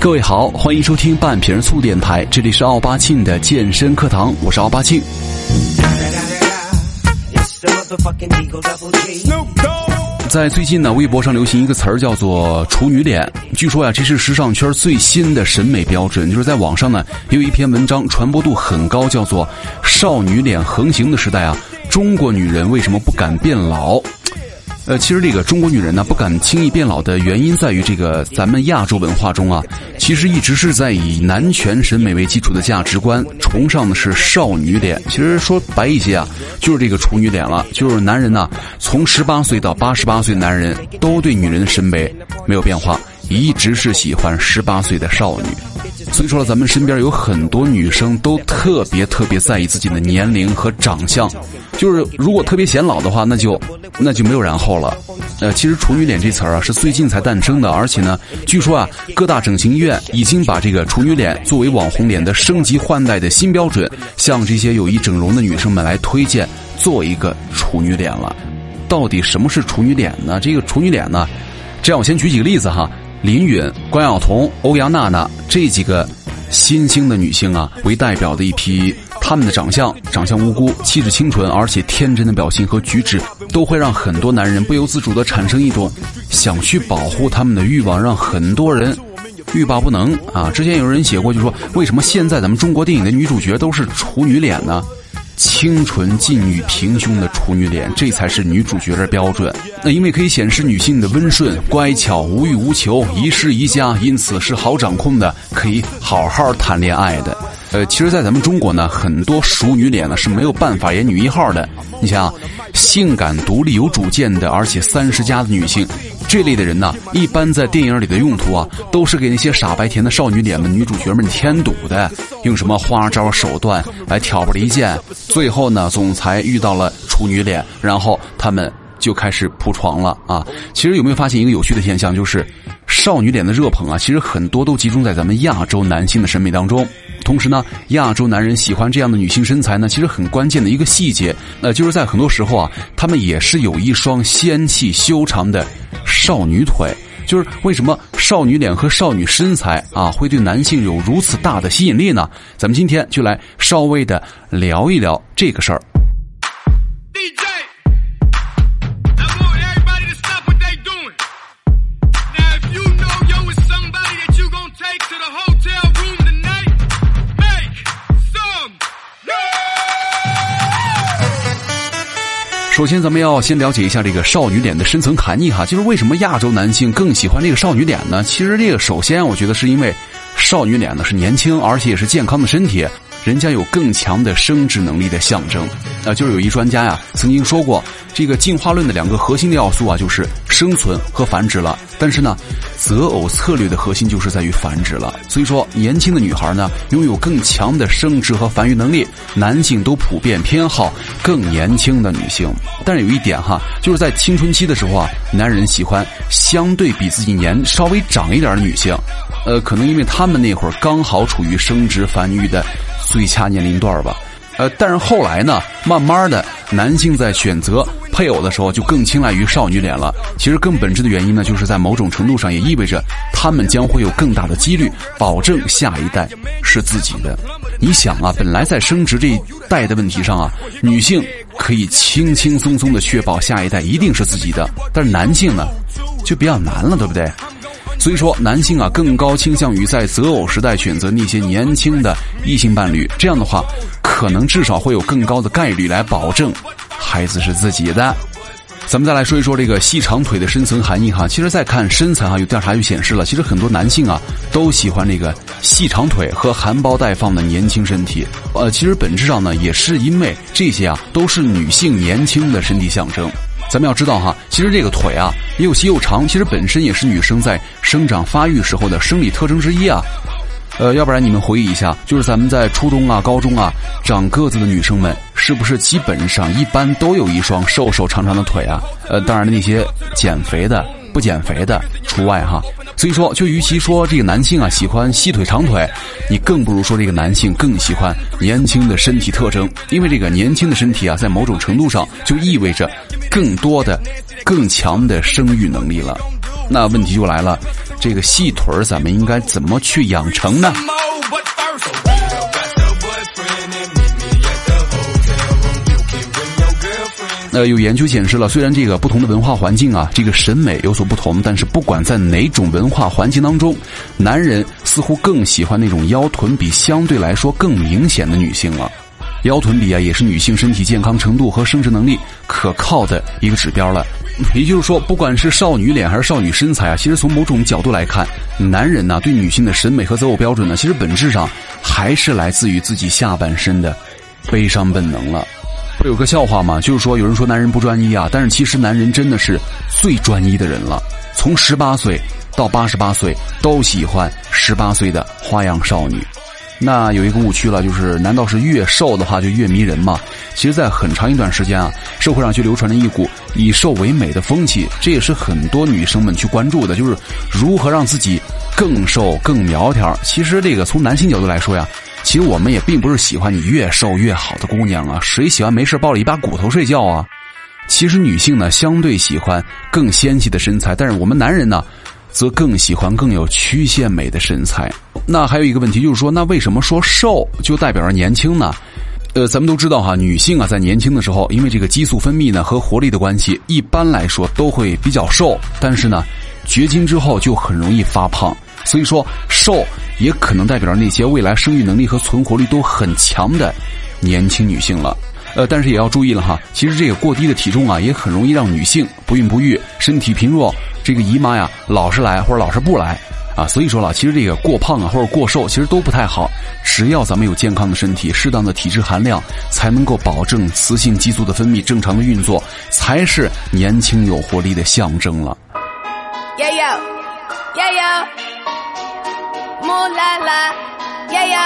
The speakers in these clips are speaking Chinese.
各位好，欢迎收听半瓶醋电台，这里是奥巴庆的健身课堂，我是奥巴庆。在最近呢，微博上流行一个词儿叫做“处女脸”。据说呀，这是时尚圈最新的审美标准。就是在网上呢，有一篇文章传播度很高，叫做“少女脸横行的时代啊，中国女人为什么不敢变老？”呃，其实这个中国女人呢不敢轻易变老的原因在于，这个咱们亚洲文化中啊，其实一直是在以男权审美为基础的价值观，崇尚的是少女脸。其实说白一些啊，就是这个处女脸了。就是男人呢，从十八岁到八十八岁，男人都对女人的审美没有变化，一直是喜欢十八岁的少女。所以说，咱们身边有很多女生都特别特别在意自己的年龄和长相。就是如果特别显老的话，那就那就没有然后了。呃，其实“处女脸”这词儿啊是最近才诞生的，而且呢，据说啊各大整形医院已经把这个处女脸作为网红脸的升级换代的新标准，向这些有意整容的女生们来推荐做一个处女脸了。到底什么是处女脸呢？这个处女脸呢，这样我先举几个例子哈：林允、关晓彤、欧阳娜娜这几个新兴的女性啊为代表的一批。他们的长相，长相无辜，气质清纯，而且天真的表情和举止，都会让很多男人不由自主的产生一种想去保护他们的欲望，让很多人欲罢不能啊！之前有人写过，就说为什么现在咱们中国电影的女主角都是处女脸呢？清纯、禁欲、平胸的处女脸，这才是女主角的标准。那因为可以显示女性的温顺、乖巧、无欲无求、一室一家，因此是好掌控的，可以好好谈恋爱的。呃，其实，在咱们中国呢，很多熟女脸呢是没有办法演女一号的。你想，性感、独立、有主见的，而且三十加的女性，这类的人呢，一般在电影里的用途啊，都是给那些傻白甜的少女脸们、女主角们添堵的，用什么花招手段来挑拨离间。最后呢，总裁遇到了处女脸，然后他们就开始铺床了啊！其实有没有发现一个有趣的现象，就是少女脸的热捧啊，其实很多都集中在咱们亚洲男性的审美当中。同时呢，亚洲男人喜欢这样的女性身材呢，其实很关键的一个细节，呃就是在很多时候啊，他们也是有一双纤细修长的少女腿。就是为什么少女脸和少女身材啊，会对男性有如此大的吸引力呢？咱们今天就来稍微的聊一聊这个事儿。首先，咱们要先了解一下这个少女脸的深层含义哈，就是为什么亚洲男性更喜欢这个少女脸呢？其实这个首先，我觉得是因为少女脸呢是年轻，而且也是健康的身体。人家有更强的生殖能力的象征，啊，就是有一专家呀曾经说过，这个进化论的两个核心的要素啊，就是生存和繁殖了。但是呢，择偶策略的核心就是在于繁殖了。所以说，年轻的女孩呢，拥有更强的生殖和繁育能力，男性都普遍偏好更年轻的女性。但是有一点哈，就是在青春期的时候啊，男人喜欢相对比自己年稍微长一点的女性，呃，可能因为他们那会儿刚好处于生殖繁育的。最佳年龄段吧，呃，但是后来呢，慢慢的，男性在选择配偶的时候就更青睐于少女脸了。其实更本质的原因呢，就是在某种程度上也意味着他们将会有更大的几率保证下一代是自己的。你想啊，本来在生殖这一代的问题上啊，女性可以轻轻松松的确保下一代一定是自己的，但是男性呢，就比较难了，对不对？所以说，男性啊更高倾向于在择偶时代选择那些年轻的异性伴侣，这样的话，可能至少会有更高的概率来保证孩子是自己的。咱们再来说一说这个细长腿的深层含义哈。其实，在看身材哈，有调查就显示了，其实很多男性啊都喜欢这个细长腿和含苞待放的年轻身体。呃，其实本质上呢，也是因为这些啊都是女性年轻的身体象征。咱们要知道哈，其实这个腿啊又细又长，其实本身也是女生在生长发育时候的生理特征之一啊。呃，要不然你们回忆一下，就是咱们在初中啊、高中啊长个子的女生们，是不是基本上一般都有一双瘦瘦长长的腿啊？呃，当然那些减肥的、不减肥的除外哈。所以说，就与其说这个男性啊喜欢细腿长腿，你更不如说这个男性更喜欢年轻的身体特征，因为这个年轻的身体啊，在某种程度上就意味着更多的、更强的生育能力了。那问题就来了，这个细腿儿咱们应该怎么去养成呢？呃，有研究显示了，虽然这个不同的文化环境啊，这个审美有所不同，但是不管在哪种文化环境当中，男人似乎更喜欢那种腰臀比相对来说更明显的女性了。腰臀比啊，也是女性身体健康程度和生殖能力可靠的一个指标了。也就是说，不管是少女脸还是少女身材啊，其实从某种角度来看，男人呢对女性的审美和择偶标准呢，其实本质上还是来自于自己下半身的悲伤本能了。不有个笑话吗？就是说，有人说男人不专一啊，但是其实男人真的是最专一的人了。从十八岁到八十八岁，都喜欢十八岁的花样少女。那有一个误区了，就是难道是越瘦的话就越迷人吗？其实，在很长一段时间啊，社会上就流传着一股以瘦为美的风气，这也是很多女生们去关注的，就是如何让自己更瘦、更苗条。其实，这个从男性角度来说呀。其实我们也并不是喜欢你越瘦越好的姑娘啊，谁喜欢没事抱着一把骨头睡觉啊？其实女性呢，相对喜欢更纤细的身材，但是我们男人呢，则更喜欢更有曲线美的身材。那还有一个问题就是说，那为什么说瘦就代表着年轻呢？呃，咱们都知道哈，女性啊在年轻的时候，因为这个激素分泌呢和活力的关系，一般来说都会比较瘦，但是呢，绝经之后就很容易发胖。所以说，瘦也可能代表着那些未来生育能力和存活率都很强的年轻女性了。呃，但是也要注意了哈，其实这个过低的体重啊，也很容易让女性不孕不育，身体贫弱，这个姨妈呀老是来或者老是不来啊。所以说了，其实这个过胖啊或者过瘦，其实都不太好。只要咱们有健康的身体，适当的体质含量，才能够保证雌性激素的分泌正常的运作，才是年轻有活力的象征了。Yeah yo, yeah yo.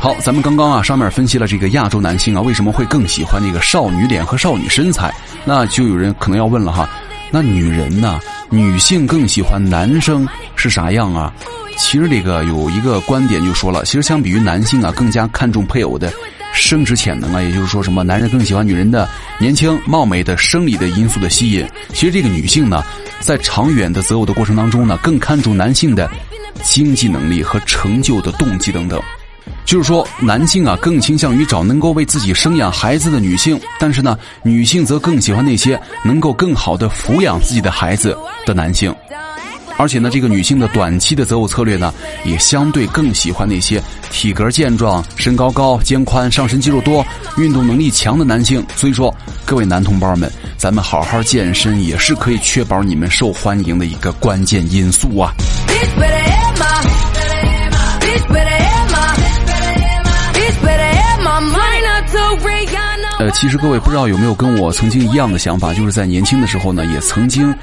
好，咱们刚刚啊，上面分析了这个亚洲男性啊，为什么会更喜欢那个少女脸和少女身材？那就有人可能要问了哈，那女人呢？女性更喜欢男生是啥样啊？其实这个有一个观点就说了，其实相比于男性啊，更加看重配偶的。生殖潜能啊，也就是说什么男人更喜欢女人的年轻貌美的生理的因素的吸引。其实这个女性呢，在长远的择偶的过程当中呢，更看重男性的经济能力和成就的动机等等。就是说，男性啊更倾向于找能够为自己生养孩子的女性，但是呢，女性则更喜欢那些能够更好的抚养自己的孩子的男性。而且呢，这个女性的短期的择偶策略呢，也相对更喜欢那些体格健壮、身高高、肩宽、上身肌肉多、运动能力强的男性。所以说，各位男同胞们，咱们好好健身也是可以确保你们受欢迎的一个关键因素啊。呃，其实各位不知道有没有跟我曾经一样的想法，就是在年轻的时候呢，也曾经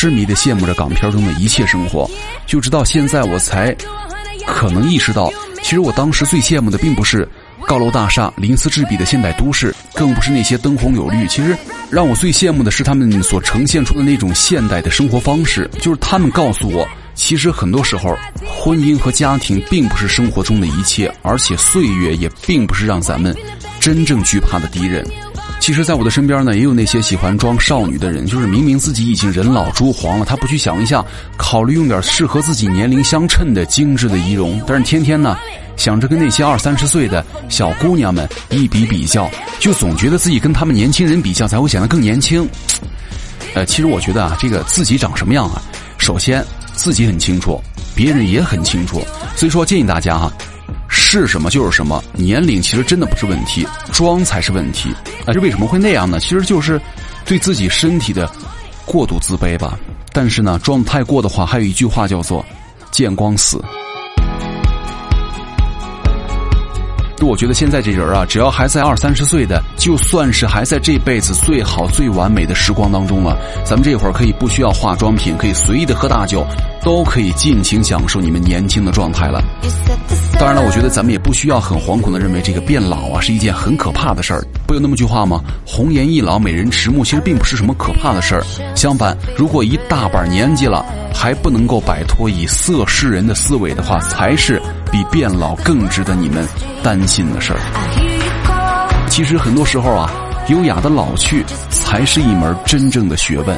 痴迷的羡慕着港片中的一切生活，就直到现在我才可能意识到，其实我当时最羡慕的并不是高楼大厦、鳞次栉比的现代都市，更不是那些灯红酒绿。其实让我最羡慕的是他们所呈现出的那种现代的生活方式，就是他们告诉我，其实很多时候婚姻和家庭并不是生活中的一切，而且岁月也并不是让咱们。真正惧怕的敌人，其实，在我的身边呢，也有那些喜欢装少女的人，就是明明自己已经人老珠黄了，他不去想一下，考虑用点适合自己年龄相称的精致的仪容，但是天天呢，想着跟那些二三十岁的小姑娘们一比比较，就总觉得自己跟他们年轻人比较才会显得更年轻。呃，其实我觉得啊，这个自己长什么样啊，首先自己很清楚，别人也很清楚，所以说建议大家哈。是什么就是什么，年龄其实真的不是问题，装才是问题。啊，这为什么会那样呢？其实就是对自己身体的过度自卑吧。但是呢，装太过的话，还有一句话叫做“见光死”。就我觉得现在这人啊，只要还在二三十岁的，就算是还在这辈子最好最完美的时光当中了。咱们这会儿可以不需要化妆品，可以随意的喝大酒，都可以尽情享受你们年轻的状态了。当然了，我觉得咱们也不需要很惶恐的认为这个变老啊是一件很可怕的事儿。不有那么句话吗？红颜易老，美人迟暮，其实并不是什么可怕的事儿。相反，如果一大把年纪了还不能够摆脱以色示人的思维的话，才是比变老更值得你们担心的事儿。其实很多时候啊。优雅的老去才是一门真正的学问。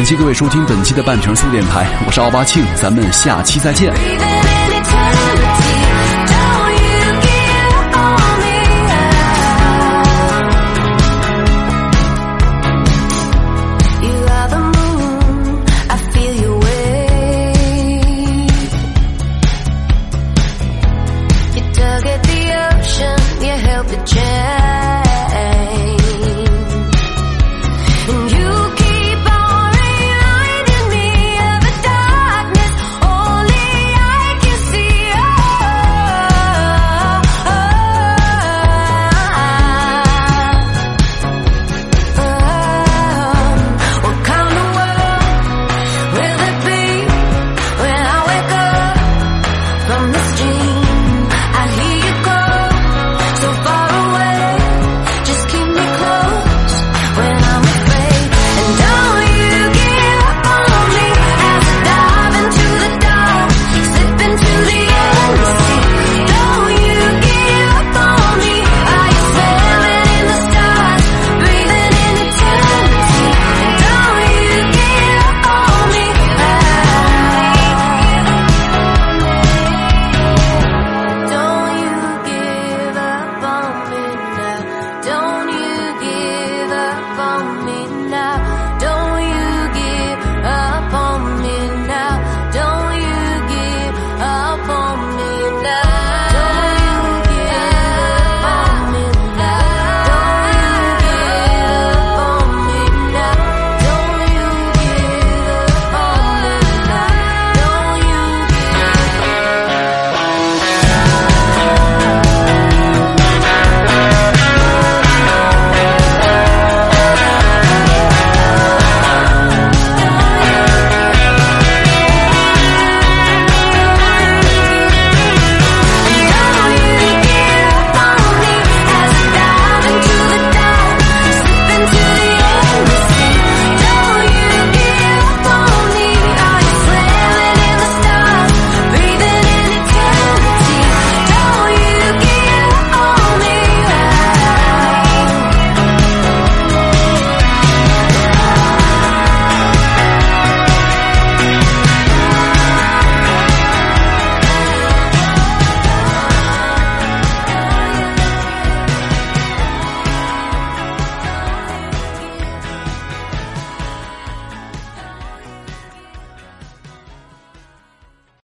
感谢各位收听本期的半瓶醋电台，我是奥巴庆，咱们下期再见。